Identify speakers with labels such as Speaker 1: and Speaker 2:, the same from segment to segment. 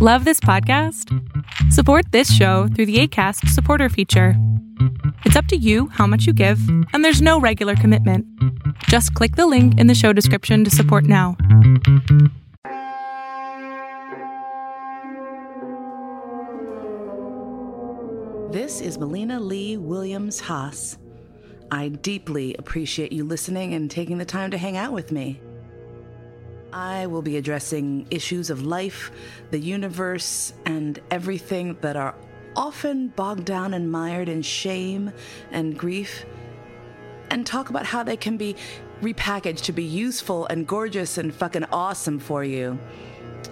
Speaker 1: Love this podcast? Support this show through the ACAST supporter feature. It's up to you how much you give, and there's no regular commitment. Just click the link in the show description to support now.
Speaker 2: This is Melina Lee Williams Haas. I deeply appreciate you listening and taking the time to hang out with me. I will be addressing issues of life, the universe, and everything that are often bogged down and mired in shame and grief, and talk about how they can be repackaged to be useful and gorgeous and fucking awesome for you.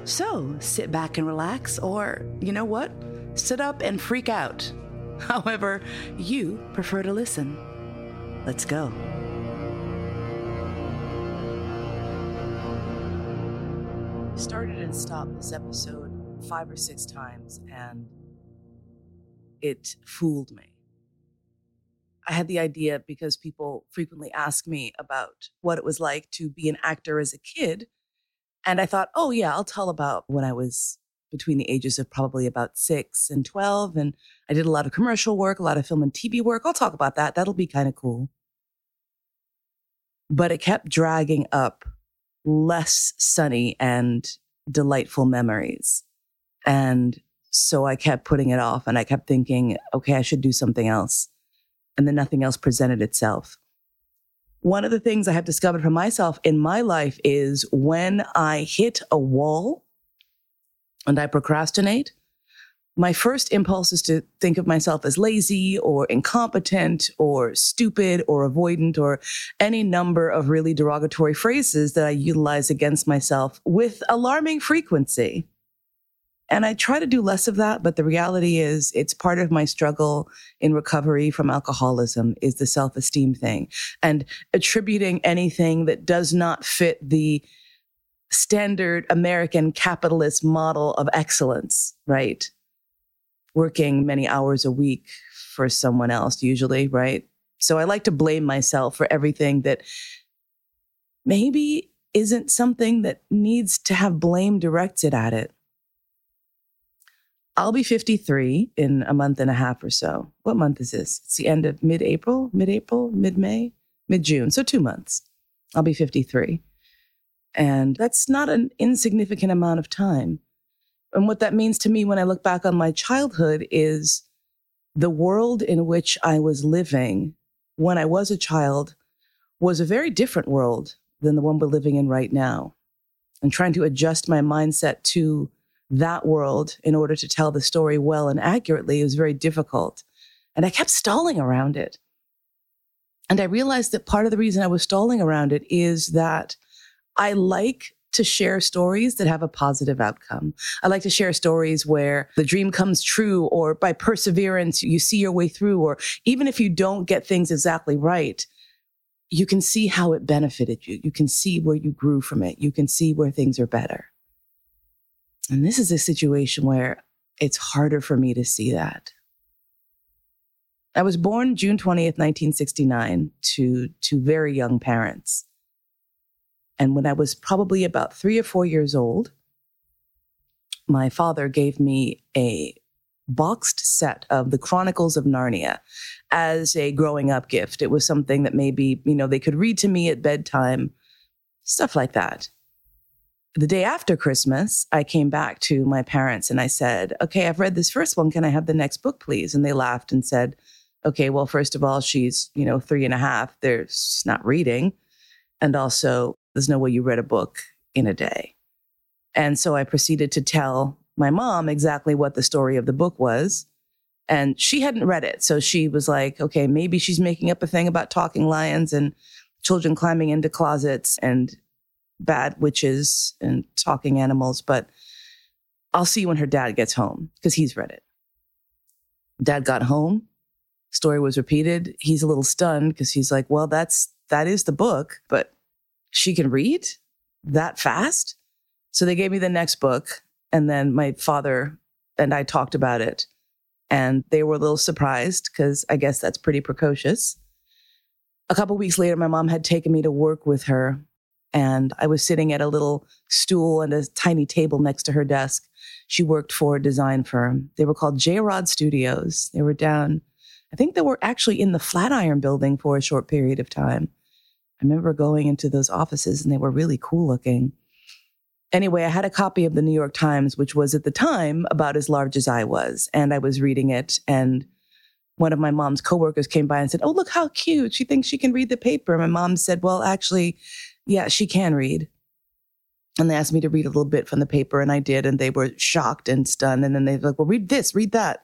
Speaker 2: So sit back and relax, or you know what? Sit up and freak out. However, you prefer to listen. Let's go. Started and stopped this episode five or six times, and it fooled me. I had the idea because people frequently ask me about what it was like to be an actor as a kid. And I thought, oh, yeah, I'll tell about when I was between the ages of probably about six and 12. And I did a lot of commercial work, a lot of film and TV work. I'll talk about that. That'll be kind of cool. But it kept dragging up less sunny and delightful memories. And so I kept putting it off and I kept thinking, okay, I should do something else. And then nothing else presented itself. One of the things I have discovered for myself in my life is when I hit a wall and I procrastinate, my first impulse is to think of myself as lazy or incompetent or stupid or avoidant or any number of really derogatory phrases that I utilize against myself with alarming frequency. And I try to do less of that, but the reality is it's part of my struggle in recovery from alcoholism is the self-esteem thing and attributing anything that does not fit the standard American capitalist model of excellence, right? Working many hours a week for someone else, usually, right? So I like to blame myself for everything that maybe isn't something that needs to have blame directed at it. I'll be 53 in a month and a half or so. What month is this? It's the end of mid April, mid April, mid May, mid June. So two months. I'll be 53. And that's not an insignificant amount of time. And what that means to me when I look back on my childhood is the world in which I was living when I was a child was a very different world than the one we're living in right now. And trying to adjust my mindset to that world in order to tell the story well and accurately was very difficult. And I kept stalling around it. And I realized that part of the reason I was stalling around it is that I like to share stories that have a positive outcome. I like to share stories where the dream comes true or by perseverance, you see your way through, or even if you don't get things exactly right, you can see how it benefited you. You can see where you grew from it. You can see where things are better. And this is a situation where it's harder for me to see that. I was born June 20th, 1969 to, to very young parents. And when I was probably about three or four years old, my father gave me a boxed set of the Chronicles of Narnia as a growing up gift. It was something that maybe, you know, they could read to me at bedtime, stuff like that. The day after Christmas, I came back to my parents and I said, Okay, I've read this first one. Can I have the next book, please? And they laughed and said, Okay, well, first of all, she's, you know, three and a half. There's not reading. And also, there's no way you read a book in a day. And so I proceeded to tell my mom exactly what the story of the book was. And she hadn't read it. So she was like, okay, maybe she's making up a thing about talking lions and children climbing into closets and bad witches and talking animals. But I'll see you when her dad gets home because he's read it. Dad got home. Story was repeated. He's a little stunned because he's like, well, that's, that is the book, but she can read that fast. So they gave me the next book. And then my father and I talked about it. And they were a little surprised because I guess that's pretty precocious. A couple weeks later, my mom had taken me to work with her. And I was sitting at a little stool and a tiny table next to her desk. She worked for a design firm. They were called J Rod Studios. They were down, I think they were actually in the Flatiron building for a short period of time. I remember going into those offices and they were really cool looking. Anyway, I had a copy of the New York Times, which was at the time about as large as I was. And I was reading it. And one of my mom's coworkers came by and said, Oh, look how cute. She thinks she can read the paper. My mom said, Well, actually, yeah, she can read. And they asked me to read a little bit from the paper, and I did. And they were shocked and stunned. And then they were like, Well, read this, read that.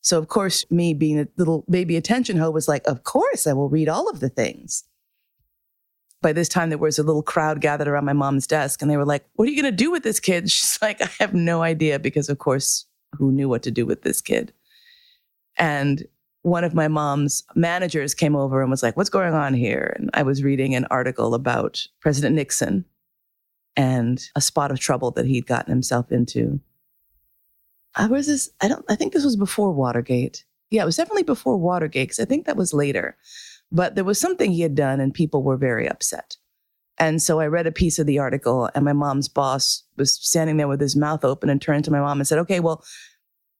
Speaker 2: So, of course, me being a little baby attention hoe was like, Of course, I will read all of the things by this time there was a little crowd gathered around my mom's desk and they were like what are you going to do with this kid? She's like i have no idea because of course who knew what to do with this kid? And one of my mom's managers came over and was like what's going on here? And i was reading an article about president nixon and a spot of trouble that he'd gotten himself into. I was this i don't i think this was before watergate. Yeah it was definitely before watergate because i think that was later but there was something he had done, and people were very upset. And so I read a piece of the article, and my mom's boss was standing there with his mouth open and turned to my mom and said, Okay, well,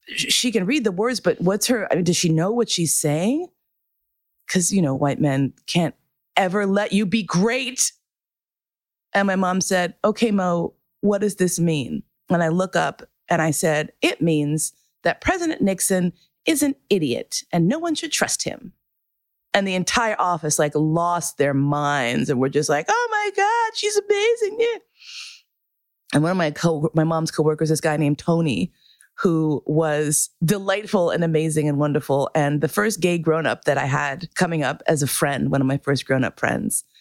Speaker 2: she can read the words, but what's her, I mean, does she know what she's saying? Because, you know, white men can't ever let you be great. And my mom said, Okay, Mo, what does this mean? And I look up and I said, It means that President Nixon is an idiot and no one should trust him and the entire office like lost their minds and were just like, "Oh my god, she's amazing!" Yeah. And one of my co my mom's coworkers, this guy named Tony, who was delightful and amazing and wonderful, and the first gay grown up that I had coming up as a friend, one of my first grown up friends.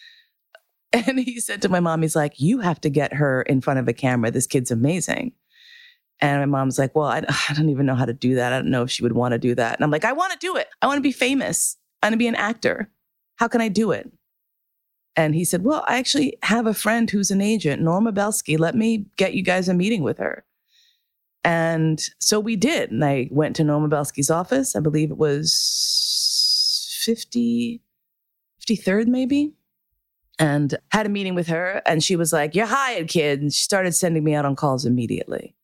Speaker 2: And he said to my mom, he's like, "You have to get her in front of a camera. This kid's amazing." And my mom's like, Well, I, I, don't even know how to do that. I don't know if she would want to do that. And I'm like, I want to do it. I want to be famous. I want to be an actor. How can I do it? And he said, Well, I actually have a friend who's an agent, Norma Belsky. Let me get you guys a meeting with her. And so we did. And I went to Norma Belsky's office. I believe it was 50, 53rd, maybe. And had a meeting with her. And she was like, You're hired, kid. And she started sending me out on calls immediately.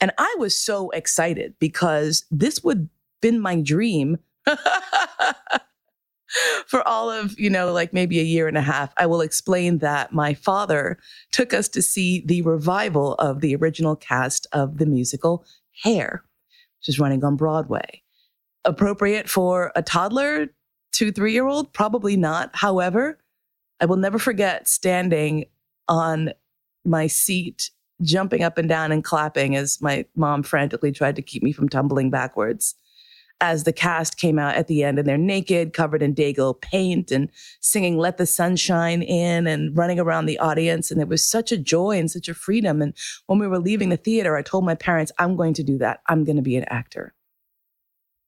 Speaker 2: And I was so excited because this would been my dream for all of, you know, like maybe a year and a half, I will explain that my father took us to see the revival of the original cast of the musical Hair, which is running on Broadway. Appropriate for a toddler, two, three year old? Probably not. However, I will never forget standing on my seat, jumping up and down and clapping as my mom frantically tried to keep me from tumbling backwards as the cast came out at the end and they're naked, covered in Day-Glo paint and singing Let the Sunshine In and running around the audience. And it was such a joy and such a freedom. And when we were leaving the theater, I told my parents, I'm going to do that. I'm going to be an actor.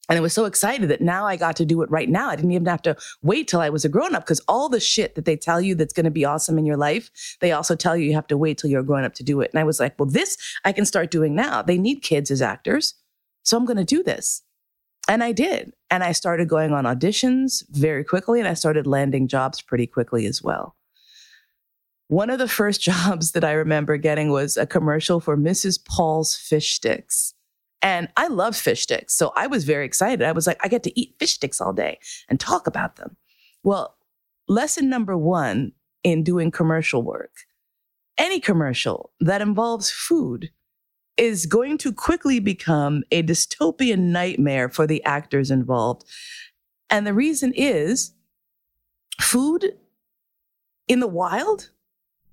Speaker 2: And I was so excited that now I got to do it right now. I didn't even have to wait till I was a grown up because all the shit that they tell you that's going to be awesome in your life, they also tell you you have to wait till you're grown up to do it. And I was like, well, this I can start doing now. They need kids as actors. So I'm going to do this. And I did. And I started going on auditions very quickly and I started landing jobs pretty quickly as well. One of the first jobs that I remember getting was a commercial for Mrs. Paul's fish sticks. And I love fish sticks. So I was very excited. I was like, I get to eat fish sticks all day and talk about them. Well, lesson number one in doing commercial work any commercial that involves food is going to quickly become a dystopian nightmare for the actors involved. And the reason is food in the wild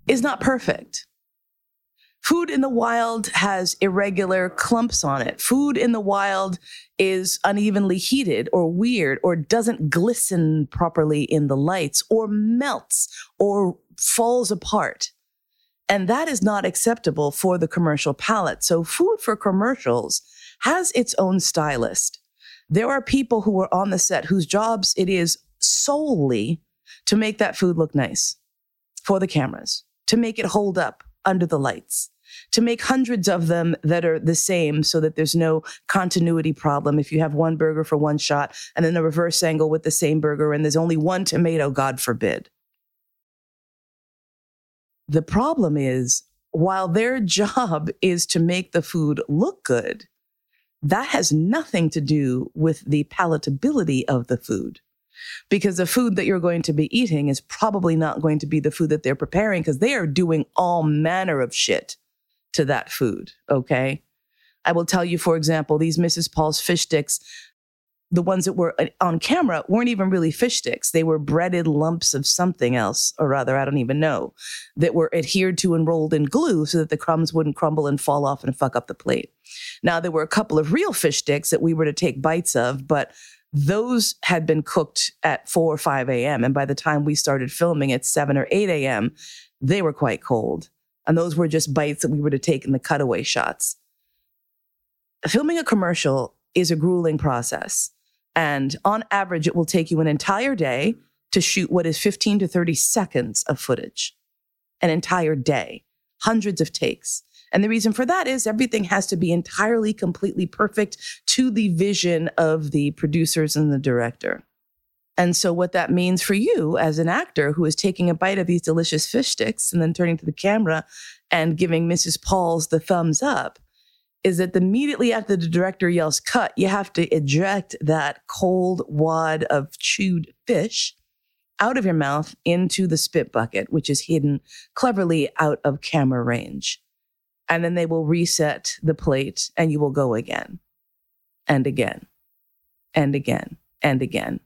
Speaker 2: is not perfect. Food in the wild has irregular clumps on it. Food in the wild is unevenly heated or weird or doesn't glisten properly in the lights or melts or falls apart. And that is not acceptable for the commercial palate. So food for commercials has its own stylist. There are people who are on the set whose jobs it is solely to make that food look nice for the cameras, to make it hold up under the lights, to make hundreds of them that are the same so that there's no continuity problem. If you have one burger for one shot and then a reverse angle with the same burger and there's only one tomato, God forbid. The problem is while their job is to make the food look good, that has nothing to do with the palatability of the food. Because the food that you're going to be eating is probably not going to be the food that they're preparing because they are doing all manner of shit to that food. Okay. I will tell you, for example, these Mrs. Paul's fish sticks the ones that were uh, on camera weren't even really fish sticks. They were breaded lumps of something else, or rather, I don't even know, that were adhered to and rolled in glue so that the crumbs wouldn't crumble and fall off and fuck up the plate. Now, there were a couple of real fish sticks that we were to take bites of, but those had been cooked at 4 or 5 a.m. And by the time we started filming at 7 or 8 a.m., they were quite cold. And those were just bites that we were to take in the cutaway shots. Filming a commercial is a grueling process. And on average, it will take you an entire day to shoot what is 15 to 30 seconds of footage. An entire day, hundreds of takes. And the reason for that is everything has to be entirely, completely perfect to the vision of the producers and the director. And so, what that means for you as an actor who is taking a bite of these delicious fish sticks and then turning to the camera and giving Mrs. Paul's the thumbs up is that immediately after the director yells cut, you have to eject that cold wad of chewed fish out of your mouth into the spit bucket, which is hidden cleverly out of camera range. And then they will reset the plate and you will go again and again and again and again.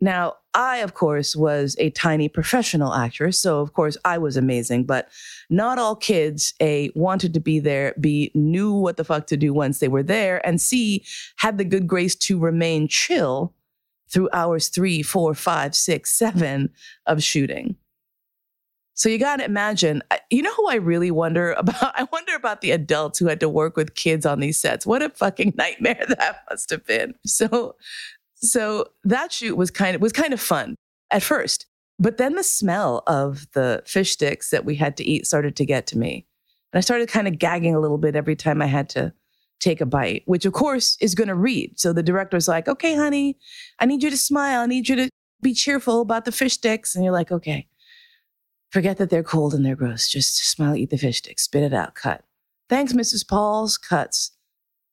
Speaker 2: Now, I, of course, was a tiny professional actress. So, of course, I was amazing, but not all kids, A, wanted to be there, B, knew what the fuck to do once they were there, and C, had the good grace to remain chill through hours three, four, five, six, seven of shooting. So you got to imagine, you know who I really wonder about? I wonder about the adults who had to work with kids on these sets. What a fucking nightmare that must have been. So so that shoot was kind of was kind of fun at first. But then the smell of the fish sticks that we had to eat started to get to me. And I started kind of gagging a little bit every time I had to take a bite, which of course is going to read. So the director's like, okay, honey, I need you to smile. I need you to be cheerful about the fish sticks. And you're like, okay, forget that they're cold and they're gross. Just smile, eat the fish sticks, spit it out, cut. Thanks, Mrs. Paul's cuts.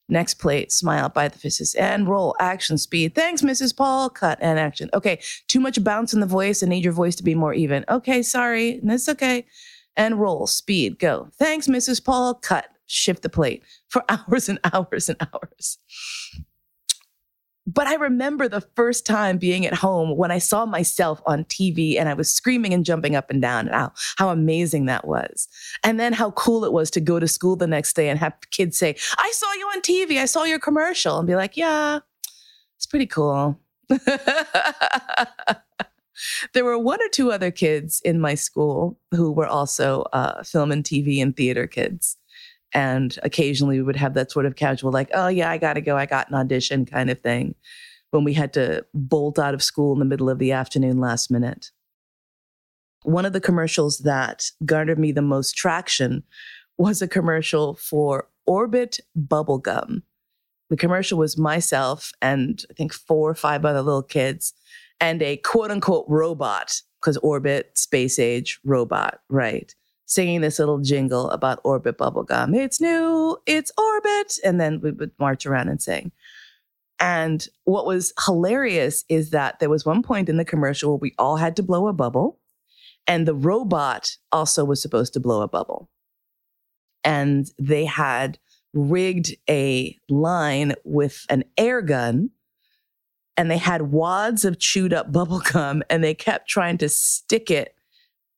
Speaker 2: Next plate, smile, by the fists, and roll, action, speed. Thanks, Mrs. Paul. Cut and action. Okay, too much bounce in the voice. I need your voice to be more even. Okay, sorry. That's okay. And roll, speed, go. Thanks, Mrs. Paul. Cut, shift the plate for hours and hours and hours. But I remember the first time being at home when I saw myself on TV and I was screaming and jumping up and down and how, how amazing that was. And then how cool it was to go to school the next day and have kids say, I saw you on TV, I saw your commercial, and be like, yeah, it's pretty cool. there were one or two other kids in my school who were also uh, film and TV and theater kids. And occasionally we would have that sort of casual, like, oh, yeah, I got to go. I got an audition kind of thing when we had to bolt out of school in the middle of the afternoon last minute. One of the commercials that garnered me the most traction was a commercial for Orbit Bubblegum. The commercial was myself and I think four or five other little kids and a quote unquote robot, because Orbit, space age, robot, right? Singing this little jingle about Orbit bubblegum. It's new, it's Orbit. And then we would march around and sing. And what was hilarious is that there was one point in the commercial where we all had to blow a bubble, and the robot also was supposed to blow a bubble. And they had rigged a line with an air gun, and they had wads of chewed up bubble gum, and they kept trying to stick it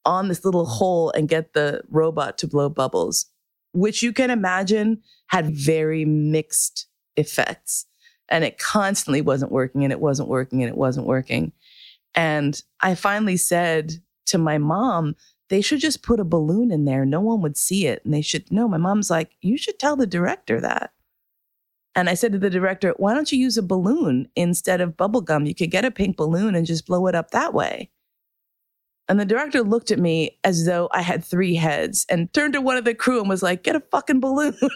Speaker 2: on this little hole and get the robot to blow bubbles, which you can imagine had very mixed effects. And it constantly wasn't working and it wasn't working and it wasn't working. And I finally said to my mom, they should just put a balloon in there. No one would see it. And they should know. My mom's like, you should tell the director that. And I said to the director, why don't you use a balloon instead of bubble gum? You could get a pink balloon and just blow it up that way. And the director looked at me as though I had three heads and turned to one of the crew and was like, get a fucking balloon.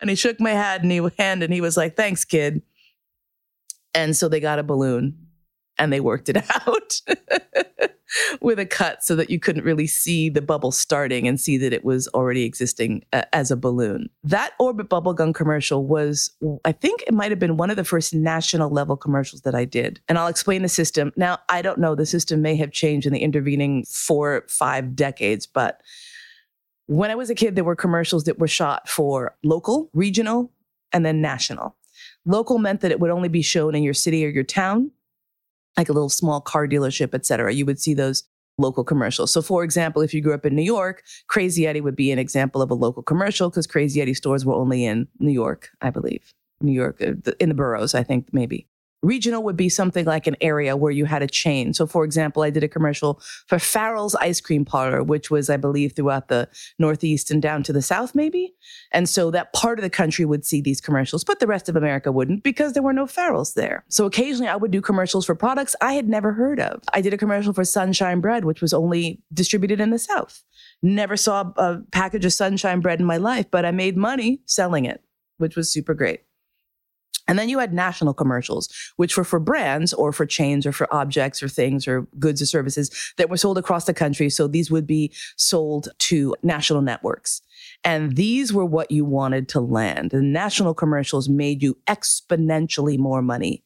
Speaker 2: and he shook my hand and he, hand and he was like, thanks, kid. And so they got a balloon and they worked it out. with a cut so that you couldn't really see the bubble starting and see that it was already existing uh, as a balloon. That Orbit bubblegum commercial was, I think it might have been one of the first national level commercials that I did. And I'll explain the system. Now, I don't know, the system may have changed in the intervening four, five decades, but when I was a kid, there were commercials that were shot for local, regional, and then national. Local meant that it would only be shown in your city or your town like a little small car dealership, et cetera. You would see those local commercials. So, for example, if you grew up in New York, Crazy Eddie would be an example of a local commercial because Crazy Eddie stores were only in New York, I believe. New York, uh, in the boroughs, I think maybe. Regional would be something like an area where you had a chain. So, for example, I did a commercial for Farrell's Ice Cream Parlor, which was, I believe, throughout the Northeast and down to the South, maybe. And so that part of the country would see these commercials, but the rest of America wouldn't because there were no Farrells there. So occasionally I would do commercials for products I had never heard of. I did a commercial for Sunshine Bread, which was only distributed in the South. Never saw a package of Sunshine Bread in my life, but I made money selling it, which was super great. And then you had national commercials, which were for brands or for chains or for objects or things or goods or services that were sold across the country. So these would be sold to national networks. And these were what you wanted to land. The national commercials made you exponentially more money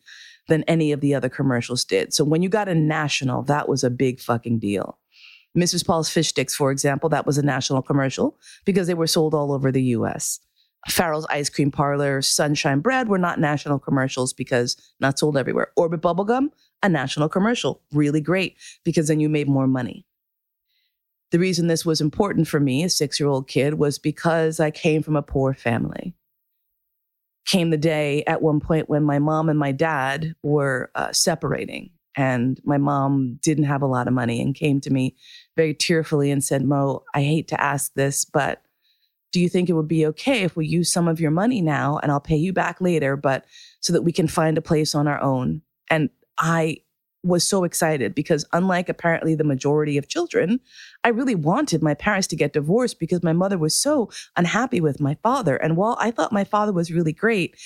Speaker 2: than any of the other commercials did. So when you got a national, that was a big fucking deal. Mrs. Paul's Fish Sticks, for example, that was a national commercial because they were sold all over the US. Farrell's Ice Cream Parlor, Sunshine Bread were not national commercials because not sold everywhere. Orbit Bubblegum, a national commercial, really great because then you made more money. The reason this was important for me, a six year old kid, was because I came from a poor family. Came the day at one point when my mom and my dad were uh, separating, and my mom didn't have a lot of money and came to me very tearfully and said, Mo, I hate to ask this, but do you think it would be okay if we use some of your money now and I'll pay you back later, but so that we can find a place on our own? And I was so excited because, unlike apparently the majority of children, I really wanted my parents to get divorced because my mother was so unhappy with my father. And while I thought my father was really great,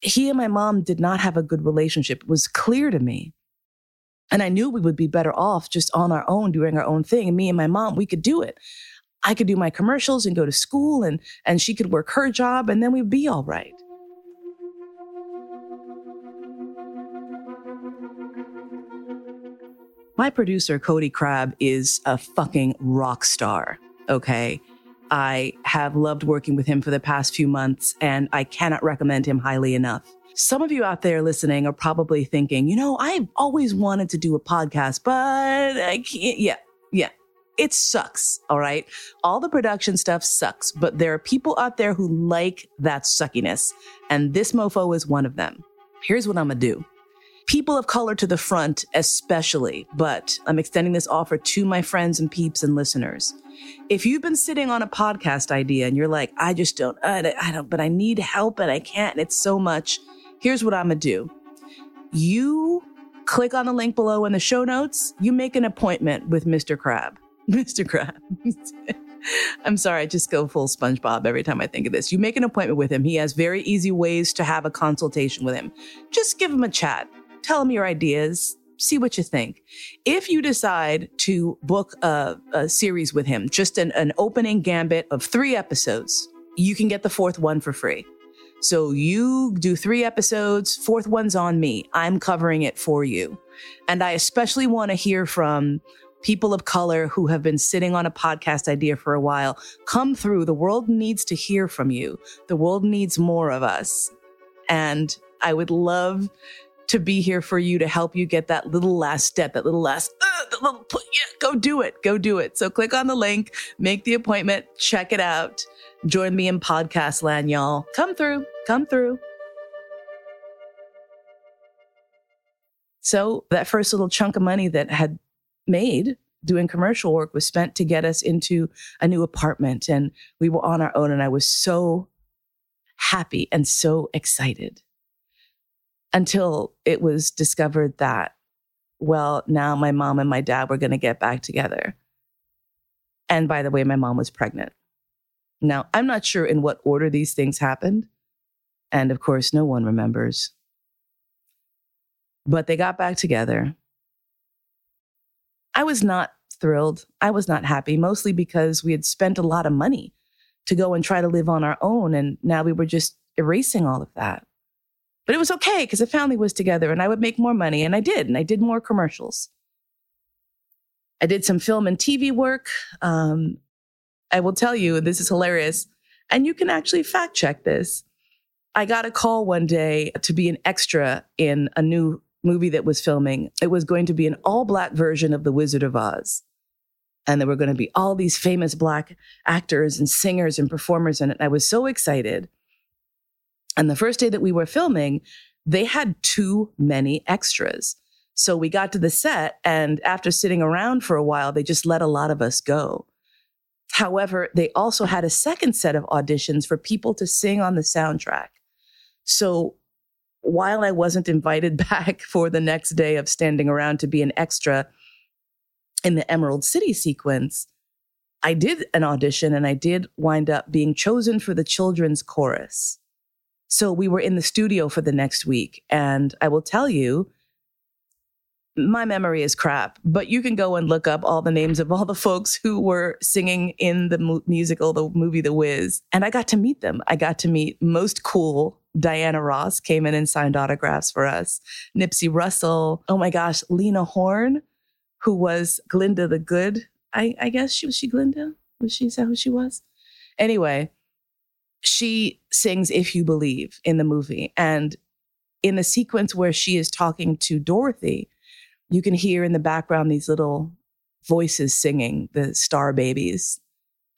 Speaker 2: he and my mom did not have a good relationship. It was clear to me. And I knew we would be better off just on our own, doing our own thing. And me and my mom, we could do it. I could do my commercials and go to school and, and she could work her job and then we'd be all right. My producer, Cody Crab, is a fucking rock star. Okay. I have loved working with him for the past few months and I cannot recommend him highly enough. Some of you out there listening are probably thinking, you know, I've always wanted to do a podcast, but I can't. Yeah. Yeah it sucks. All right. All the production stuff sucks, but there are people out there who like that suckiness. And this mofo is one of them. Here's what I'm going to do. People of color to the front, especially, but I'm extending this offer to my friends and peeps and listeners. If you've been sitting on a podcast idea and you're like, I just don't, I, I don't, but I need help and I can't, and it's so much. Here's what I'm going to do. You click on the link below in the show notes. You make an appointment with Mr. Crab Mr. Krabs. I'm sorry, I just go full SpongeBob every time I think of this. You make an appointment with him. He has very easy ways to have a consultation with him. Just give him a chat. Tell him your ideas. See what you think. If you decide to book a, a series with him, just an, an opening gambit of three episodes, you can get the fourth one for free. So you do three episodes, fourth one's on me. I'm covering it for you. And I especially want to hear from people of color who have been sitting on a podcast idea for a while, come through. The world needs to hear from you. The world needs more of us. And I would love to be here for you to help you get that little last step, that little last, uh, the little, yeah, go do it, go do it. So click on the link, make the appointment, check it out. Join me in podcast land, y'all. Come through, come through. So that first little chunk of money that had made doing commercial work was spent to get us into a new apartment and we were on our own and I was so happy and so excited until it was discovered that well now my mom and my dad were going to get back together. And by the way my mom was pregnant. Now i'm not sure in what order these things happened and of course no one remembers. But they got back together I was not thrilled. I was not happy, mostly because we had spent a lot of money to go and try to live on our own. And now we were just erasing all of that. But it was okay because the family was together and I would make more money. And I did. And I did more commercials. I did some film and TV work. Um, I will tell you, this is hilarious. And you can actually fact check this. I got a call one day to be an extra in a new movie that was filming. It was going to be an all black version of The Wizard of Oz and there were going to be all these famous black actors and singers and performers in it. And I was so excited. And the first day that we were filming, they had too many extras. So we got to the set, and after sitting around for a while, they just let a lot of us go. However, they also had a second set of auditions for people to sing on the soundtrack. So while I wasn't invited back for the next day of standing around to be an extra, in the Emerald City sequence, I did an audition and I did wind up being chosen for the children's chorus. So we were in the studio for the next week. And I will tell you, my memory is crap, but you can go and look up all the names of all the folks who were singing in the mu- musical, the movie The Wiz. And I got to meet them. I got to meet most cool Diana Ross came in and signed autographs for us. Nipsey Russell. Oh my gosh, Lena Horne who was Glinda the Good. I, I guess she was she Glinda? Was she is that who she was? Anyway, she sings If You Believe in the movie. And in the sequence where she is talking to Dorothy, you can hear in the background these little voices singing the star babies.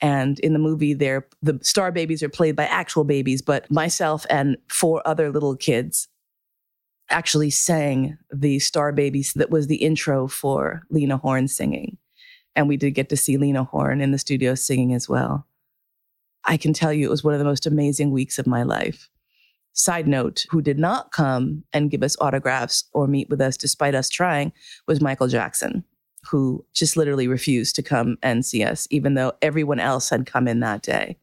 Speaker 2: And in the movie, they're the star babies are played by actual babies, but myself and four other little kids actually sang the Star Babies that was the intro for Lena Horne singing. And we did get to see Lena Horne in the studio singing as well. I can tell you it was one of the most amazing weeks of my life. Side note, who did not come and give us autographs or meet with us despite us trying was Michael Jackson, who just literally refused to come and see us, even though everyone else had come in that day.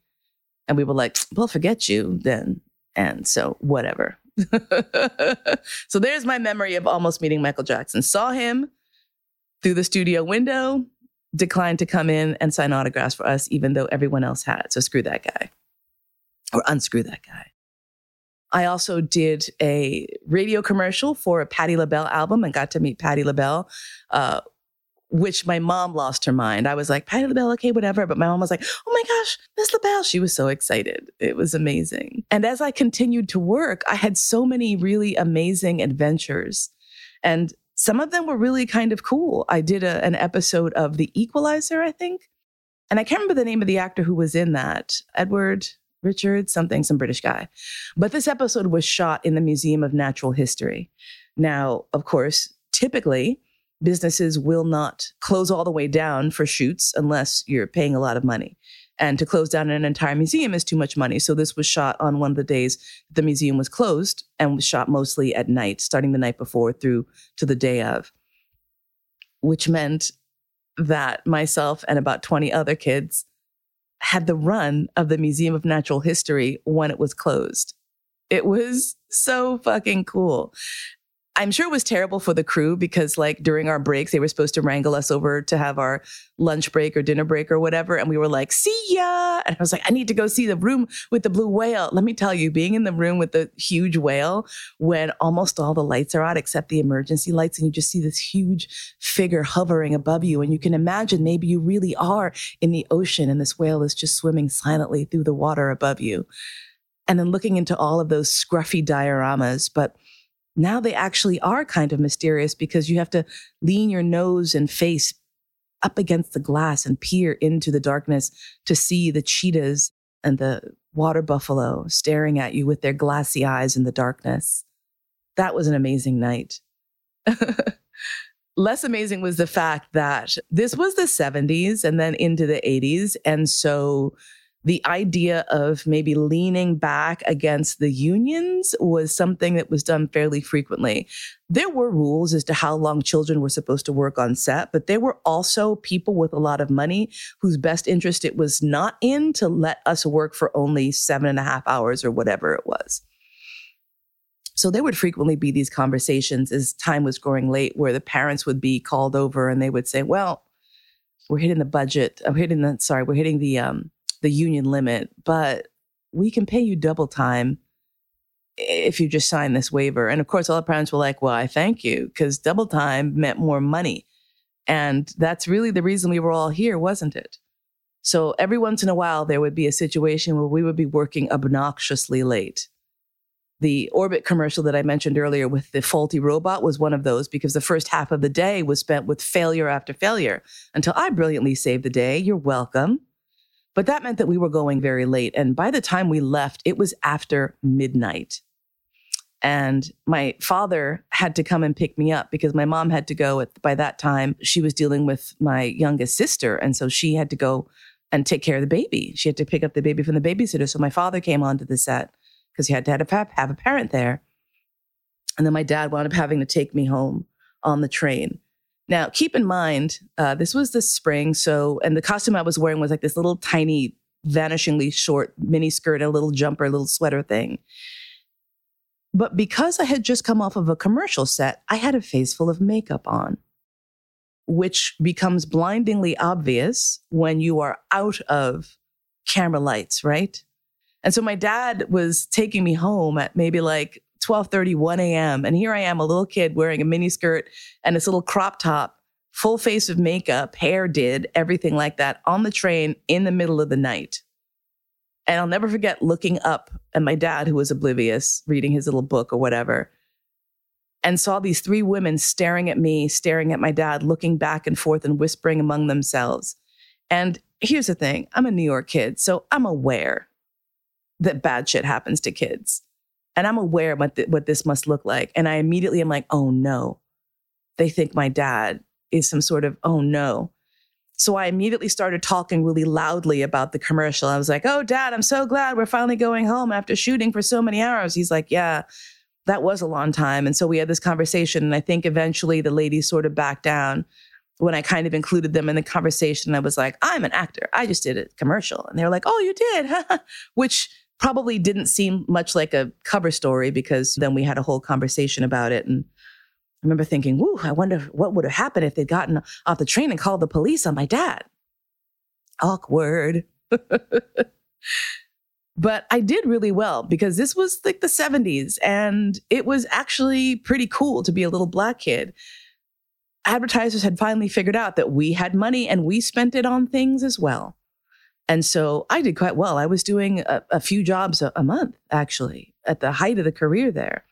Speaker 2: And we were like, well, forget you then. And so, whatever. so there's my memory of almost meeting Michael Jackson. Saw him through the studio window, declined to come in and sign autographs for us, even though everyone else had. So screw that guy or unscrew that guy. I also did a radio commercial for a Patti LaBelle album and got to meet Patti LaBelle, uh, which my mom lost her mind. I was like, Patti LaBelle, okay, whatever. But my mom was like, oh my gosh, Miss LaBelle. She was so excited. It was amazing. And as I continued to work, I had so many really amazing adventures. And some of them were really kind of cool. I did a, an episode of The Equalizer, I think. And I can't remember the name of the actor who was in that. Edward Richard, something, some British guy. But this episode was shot in the Museum of Natural History. Now, of course, typically, businesses will not close all the way down for shoots unless you're paying a lot of money. And to close down an entire museum is too much money. So this was shot on one of the days the museum was closed and was shot mostly at night, starting the night before through to the day of, which meant that myself and about 20 other kids had the run of the Museum of Natural History when it was closed. It was so fucking cool. I'm sure it was terrible for the crew because, like, during our breaks, they were supposed to wrangle us over to have our lunch break or dinner break or whatever. And we were like, see ya. And I was like, I need to go see the room with the blue whale. Let me tell you, being in the room with the huge whale when almost all the lights are out except the emergency lights, and you just see this huge figure hovering above you. And you can imagine maybe you really are in the ocean and this whale is just swimming silently through the water above you. And then looking into all of those scruffy dioramas. But now they actually are kind of mysterious because you have to lean your nose and face up against the glass and peer into the darkness to see the cheetahs and the water buffalo staring at you with their glassy eyes in the darkness. That was an amazing night. Less amazing was the fact that this was the 70s and then into the 80s. And so the idea of maybe leaning back against the unions was something that was done fairly frequently. There were rules as to how long children were supposed to work on set, but there were also people with a lot of money whose best interest it was not in to let us work for only seven and a half hours or whatever it was. So there would frequently be these conversations as time was growing late where the parents would be called over and they would say, well, we're hitting the budget. I'm hitting the, sorry, we're hitting the, um, the union limit, but we can pay you double time if you just sign this waiver. And of course, all the parents were like, well, I thank you because double time meant more money. And that's really the reason we were all here, wasn't it? So every once in a while, there would be a situation where we would be working obnoxiously late. The Orbit commercial that I mentioned earlier with the faulty robot was one of those because the first half of the day was spent with failure after failure until I brilliantly saved the day. You're welcome. But that meant that we were going very late. And by the time we left, it was after midnight. And my father had to come and pick me up because my mom had to go at, by that time. She was dealing with my youngest sister. And so she had to go and take care of the baby. She had to pick up the baby from the babysitter. So my father came onto the set because he had to have a, have a parent there. And then my dad wound up having to take me home on the train. Now, keep in mind, uh, this was the spring. So, and the costume I was wearing was like this little tiny, vanishingly short mini skirt, a little jumper, a little sweater thing. But because I had just come off of a commercial set, I had a face full of makeup on, which becomes blindingly obvious when you are out of camera lights, right? And so my dad was taking me home at maybe like 12:30, 1 a.m. And here I am, a little kid wearing a mini skirt and this little crop top, full face of makeup, hair did, everything like that on the train in the middle of the night. And I'll never forget looking up at my dad, who was oblivious, reading his little book or whatever, and saw these three women staring at me, staring at my dad, looking back and forth and whispering among themselves. And here's the thing I'm a New York kid, so I'm aware that bad shit happens to kids. And I'm aware what, th- what this must look like. And I immediately am like, oh no, they think my dad is some sort of, oh no. So I immediately started talking really loudly about the commercial. I was like, oh, dad, I'm so glad we're finally going home after shooting for so many hours. He's like, yeah, that was a long time. And so we had this conversation. And I think eventually the ladies sort of backed down when I kind of included them in the conversation. I was like, I'm an actor. I just did a commercial. And they were like, oh, you did? Which probably didn't seem much like a cover story because then we had a whole conversation about it. And I remember thinking, whoo, I wonder what would have happened if they'd gotten off the train and called the police on my dad. Awkward. but I did really well because this was like the 70s and it was actually pretty cool to be a little black kid. Advertisers had finally figured out that we had money and we spent it on things as well. And so I did quite well. I was doing a, a few jobs a, a, month, actually, at the height of the career there.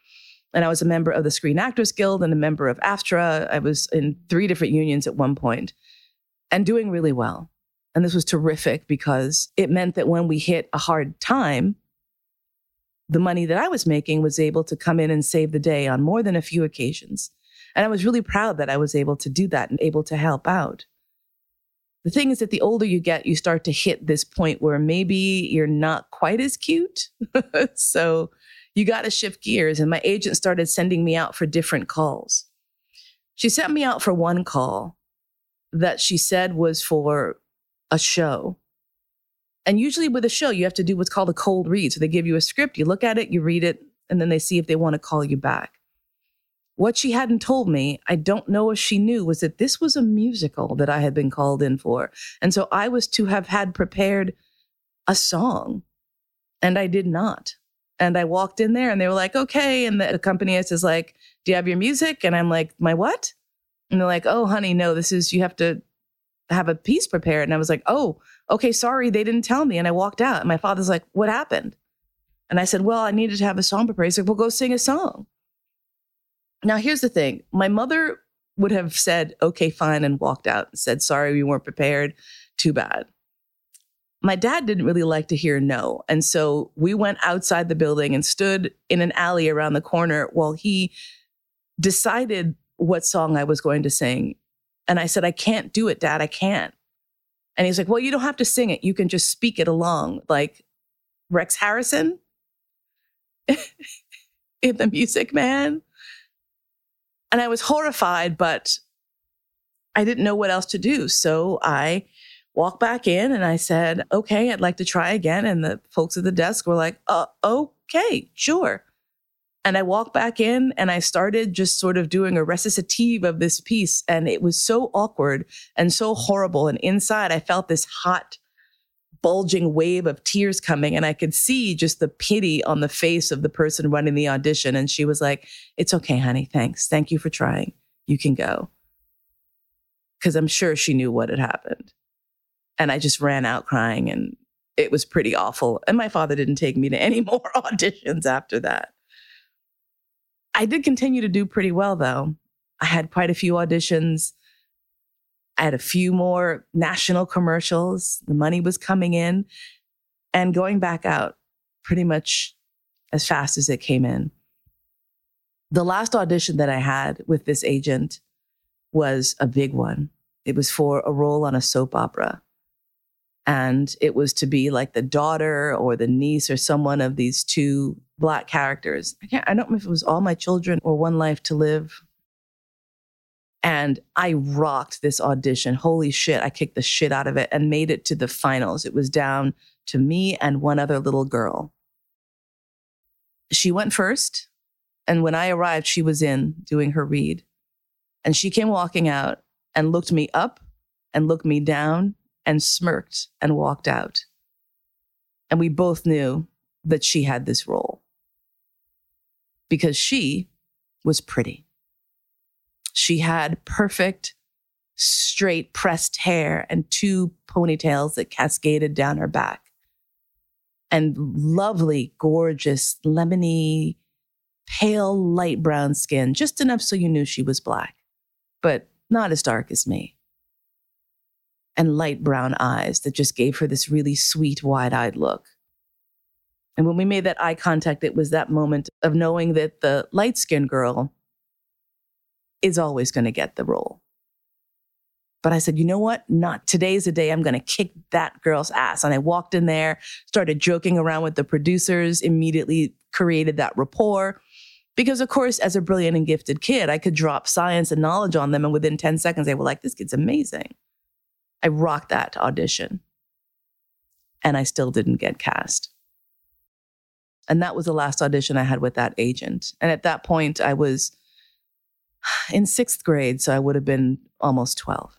Speaker 2: And I was a member of the Screen Actors Guild and a member of AFTRA. I was in three different unions at one point and doing really well. And this was terrific because it meant that when we hit a hard time, the money that I was making was able to come in and save the day on more than a few occasions. And I was really proud that I was able to do that and able to help out the thing is that the older you get, you start to hit this point where maybe you're not quite as cute. so you got to shift gears. And my agent started sending me out for different calls. She sent me out for one call that she said was for a show. And usually with a show, you have to do what's called a cold read. So they give you a script, you look at it, you read it, and then they see if they want to call you back. What she hadn't told me, I don't know if she knew, was that this was a musical that I had been called in for. And so I was to have had prepared a song, and I did not. And I walked in there and they were like, okay. And the accompanist is like, do you have your music? And I'm like, my what? And they're like, oh, honey, no, this is, you have to have a piece prepared. And I was like, oh, okay, sorry, they didn't tell me. And I walked out. And my father's like, what happened? And I said, well, I needed to have a song prepared. He's like, well, go sing a song. Now, here's the thing my mother would have said, okay, fine, and walked out and said, sorry, we weren't prepared. Too bad. My dad didn't really like to hear no. And so we went outside the building and stood in an alley around the corner while he decided what song I was going to sing. And I said, I can't do it, dad. I can't. And he's like, Well, you don't have to sing it. You can just speak it along, like Rex Harrison in The Music Man. And I was horrified, but I didn't know what else to do. So I walked back in and I said, okay, I'd like to try again. And the folks at the desk were like, uh, okay, sure. And I walked back in and I started just sort of doing a recitative of this piece. And it was so awkward and so horrible. And inside, I felt this hot, bulging wave of tears coming. And I could see just the pity on the face of the person running the audition. And she was like, It's okay, honey. Thanks. Thank you for trying. You can go. Because I'm sure she knew what had happened. And I just ran out crying and it was pretty awful. And my father didn't take me to any more auditions after that. I did continue to do pretty well though. I had quite a few auditions. I had a few more national commercials. The money was coming in and going back out pretty much as fast as it came in. The last audition that I had with this agent was a big one. It was for a role on a soap opera. And it was to be like the daughter or the niece or someone of these two black characters. I can't, I don't know if it was All My Children or One Life to Live. And I rocked this audition. Holy shit. I kicked the shit out of it and made it to the finals. It was down to me and one other little girl. She went first. And when I arrived, she was in doing her read. And she came walking out and looked me up and looked me down and smirked and walked out. And we both knew that she had this role because she was pretty. She had perfect, straight pressed hair and two ponytails that cascaded down her back. And lovely, gorgeous, lemony, pale, light brown skin, just enough so you knew she was black, but not as dark as me and light brown eyes that just gave her this really sweet, wide eyed look. And when we made that eye contact, it was that moment of knowing that the light skinned girl is always going to get the role. But I said, you know what? Not today's the day I'm going to kick that girl's ass. And I walked in there, started joking around with the producers, immediately created that rapport. Because, of course, as a brilliant and gifted kid, I could drop science and knowledge on them. And within 10 seconds, they were like, this kid's amazing. I rocked that audition. And I still didn't get cast. And that was the last audition I had with that agent. And at that point, I was in sixth grade, so I would have been almost 12.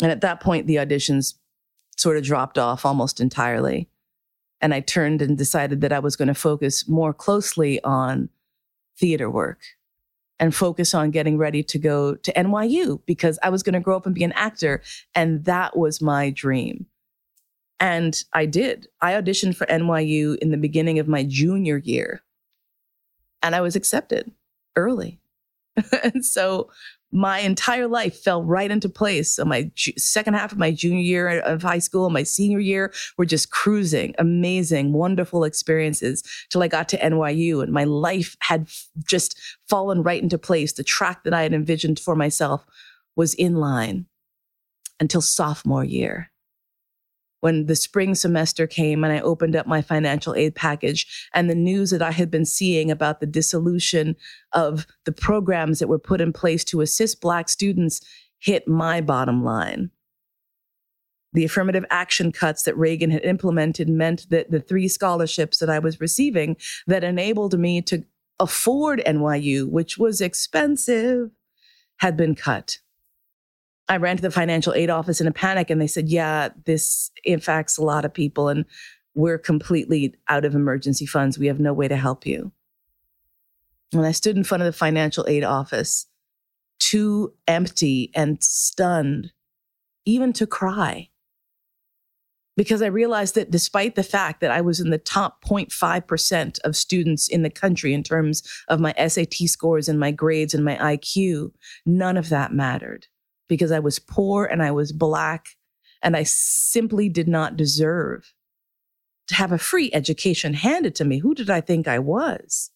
Speaker 2: And at that point, the auditions sort of dropped off almost entirely. And I turned and decided that I was going to focus more closely on theater work and focus on getting ready to go to NYU because I was going to grow up and be an actor. And that was my dream. And I did. I auditioned for NYU in the beginning of my junior year. And I was accepted early. and so my entire life fell right into place. So my ju- second half of my junior year of high school, my senior year were just cruising, amazing, wonderful experiences till I got to NYU and my life had f- just fallen right into place. The track that I had envisioned for myself was in line until sophomore year when the spring semester came and I opened up my financial aid package and the news that I had been seeing about the dissolution of the programs that were put in place to assist Black students hit my bottom line. The affirmative action cuts that Reagan had implemented meant that the three scholarships that I was receiving that enabled me to afford NYU, which was expensive, had been cut. I ran to the financial aid office in a panic and they said, yeah, this affects a lot of people and we're completely out of emergency funds. We have no way to help you. When I stood in front of the financial aid office, too empty and stunned, even to cry. Because I realized that despite the fact that I was in the top 0.5% of students in the country in terms of my SAT scores and my grades and my IQ, none of that mattered because I was poor and I was black and I simply did not deserve to have a free education handed to me. Who did I think I was?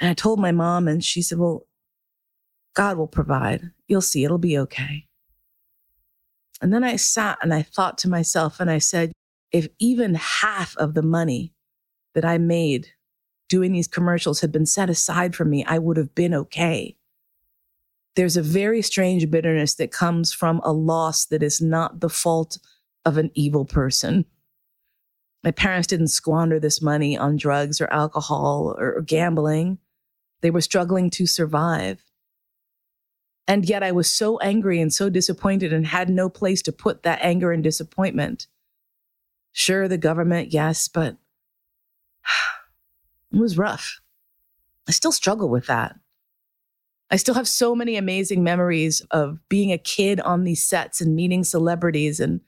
Speaker 2: And I told my mom, and she said, Well, God will provide. You'll see, it'll be okay. And then I sat and I thought to myself, and I said, if even half of the money that I made doing these commercials had been set aside for me, I would have been okay there's a very strange bitterness that comes from a loss that is not the fault of an evil person. My parents didn't squander this money on drugs or alcohol or gambling. They were struggling to survive. And yet I was so angry and so disappointed and had no place to put that anger and disappointment. Sure, the government, yes, but it was rough. I still struggle with that. I still have so many amazing memories of being a kid on these sets and meeting celebrities and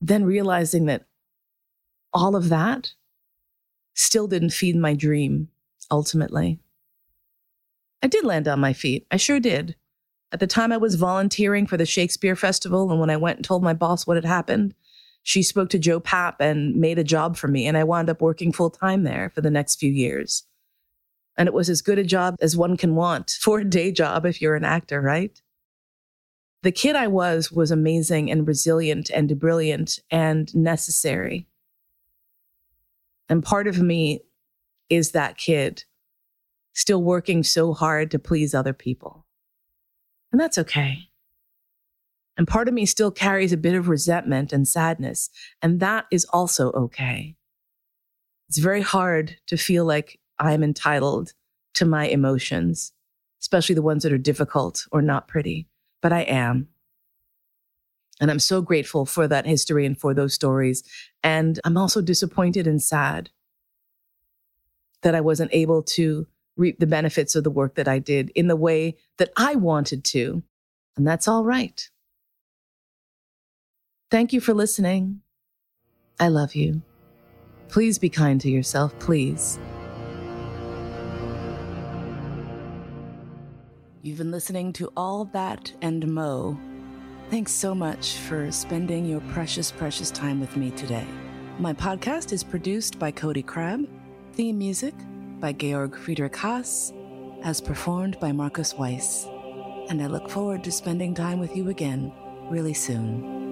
Speaker 2: then realizing that all of that still didn't feed my dream ultimately. I did land on my feet. I sure did. At the time I was volunteering for the Shakespeare Festival, and when I went and told my boss what had happened, she spoke to Joe Papp and made a job for me, and I wound up working full time there for the next few years. And it was as good a job as one can want for a day job if you're an actor, right? The kid I was was amazing and resilient and brilliant and necessary. And part of me is that kid still working so hard to please other people. And that's okay. And part of me still carries a bit of resentment and sadness, and that is also okay. It's very hard to feel like I'm entitled to my emotions, especially the ones that are difficult or not pretty, but I am. And I'm so grateful for that history and for those stories. And I'm also disappointed and sad that I wasn't able to reap the benefits of the work that I did in the way that I wanted to. And that's all right. Thank you for listening. I love you. Please be kind to yourself, please. You've been listening to All That and Mo. Thanks so much for spending your precious, precious time with me today. My podcast is produced by Cody Crabb, theme music by Georg Friedrich Haas, as performed by Marcus Weiss. And I look forward to spending time with you again really soon.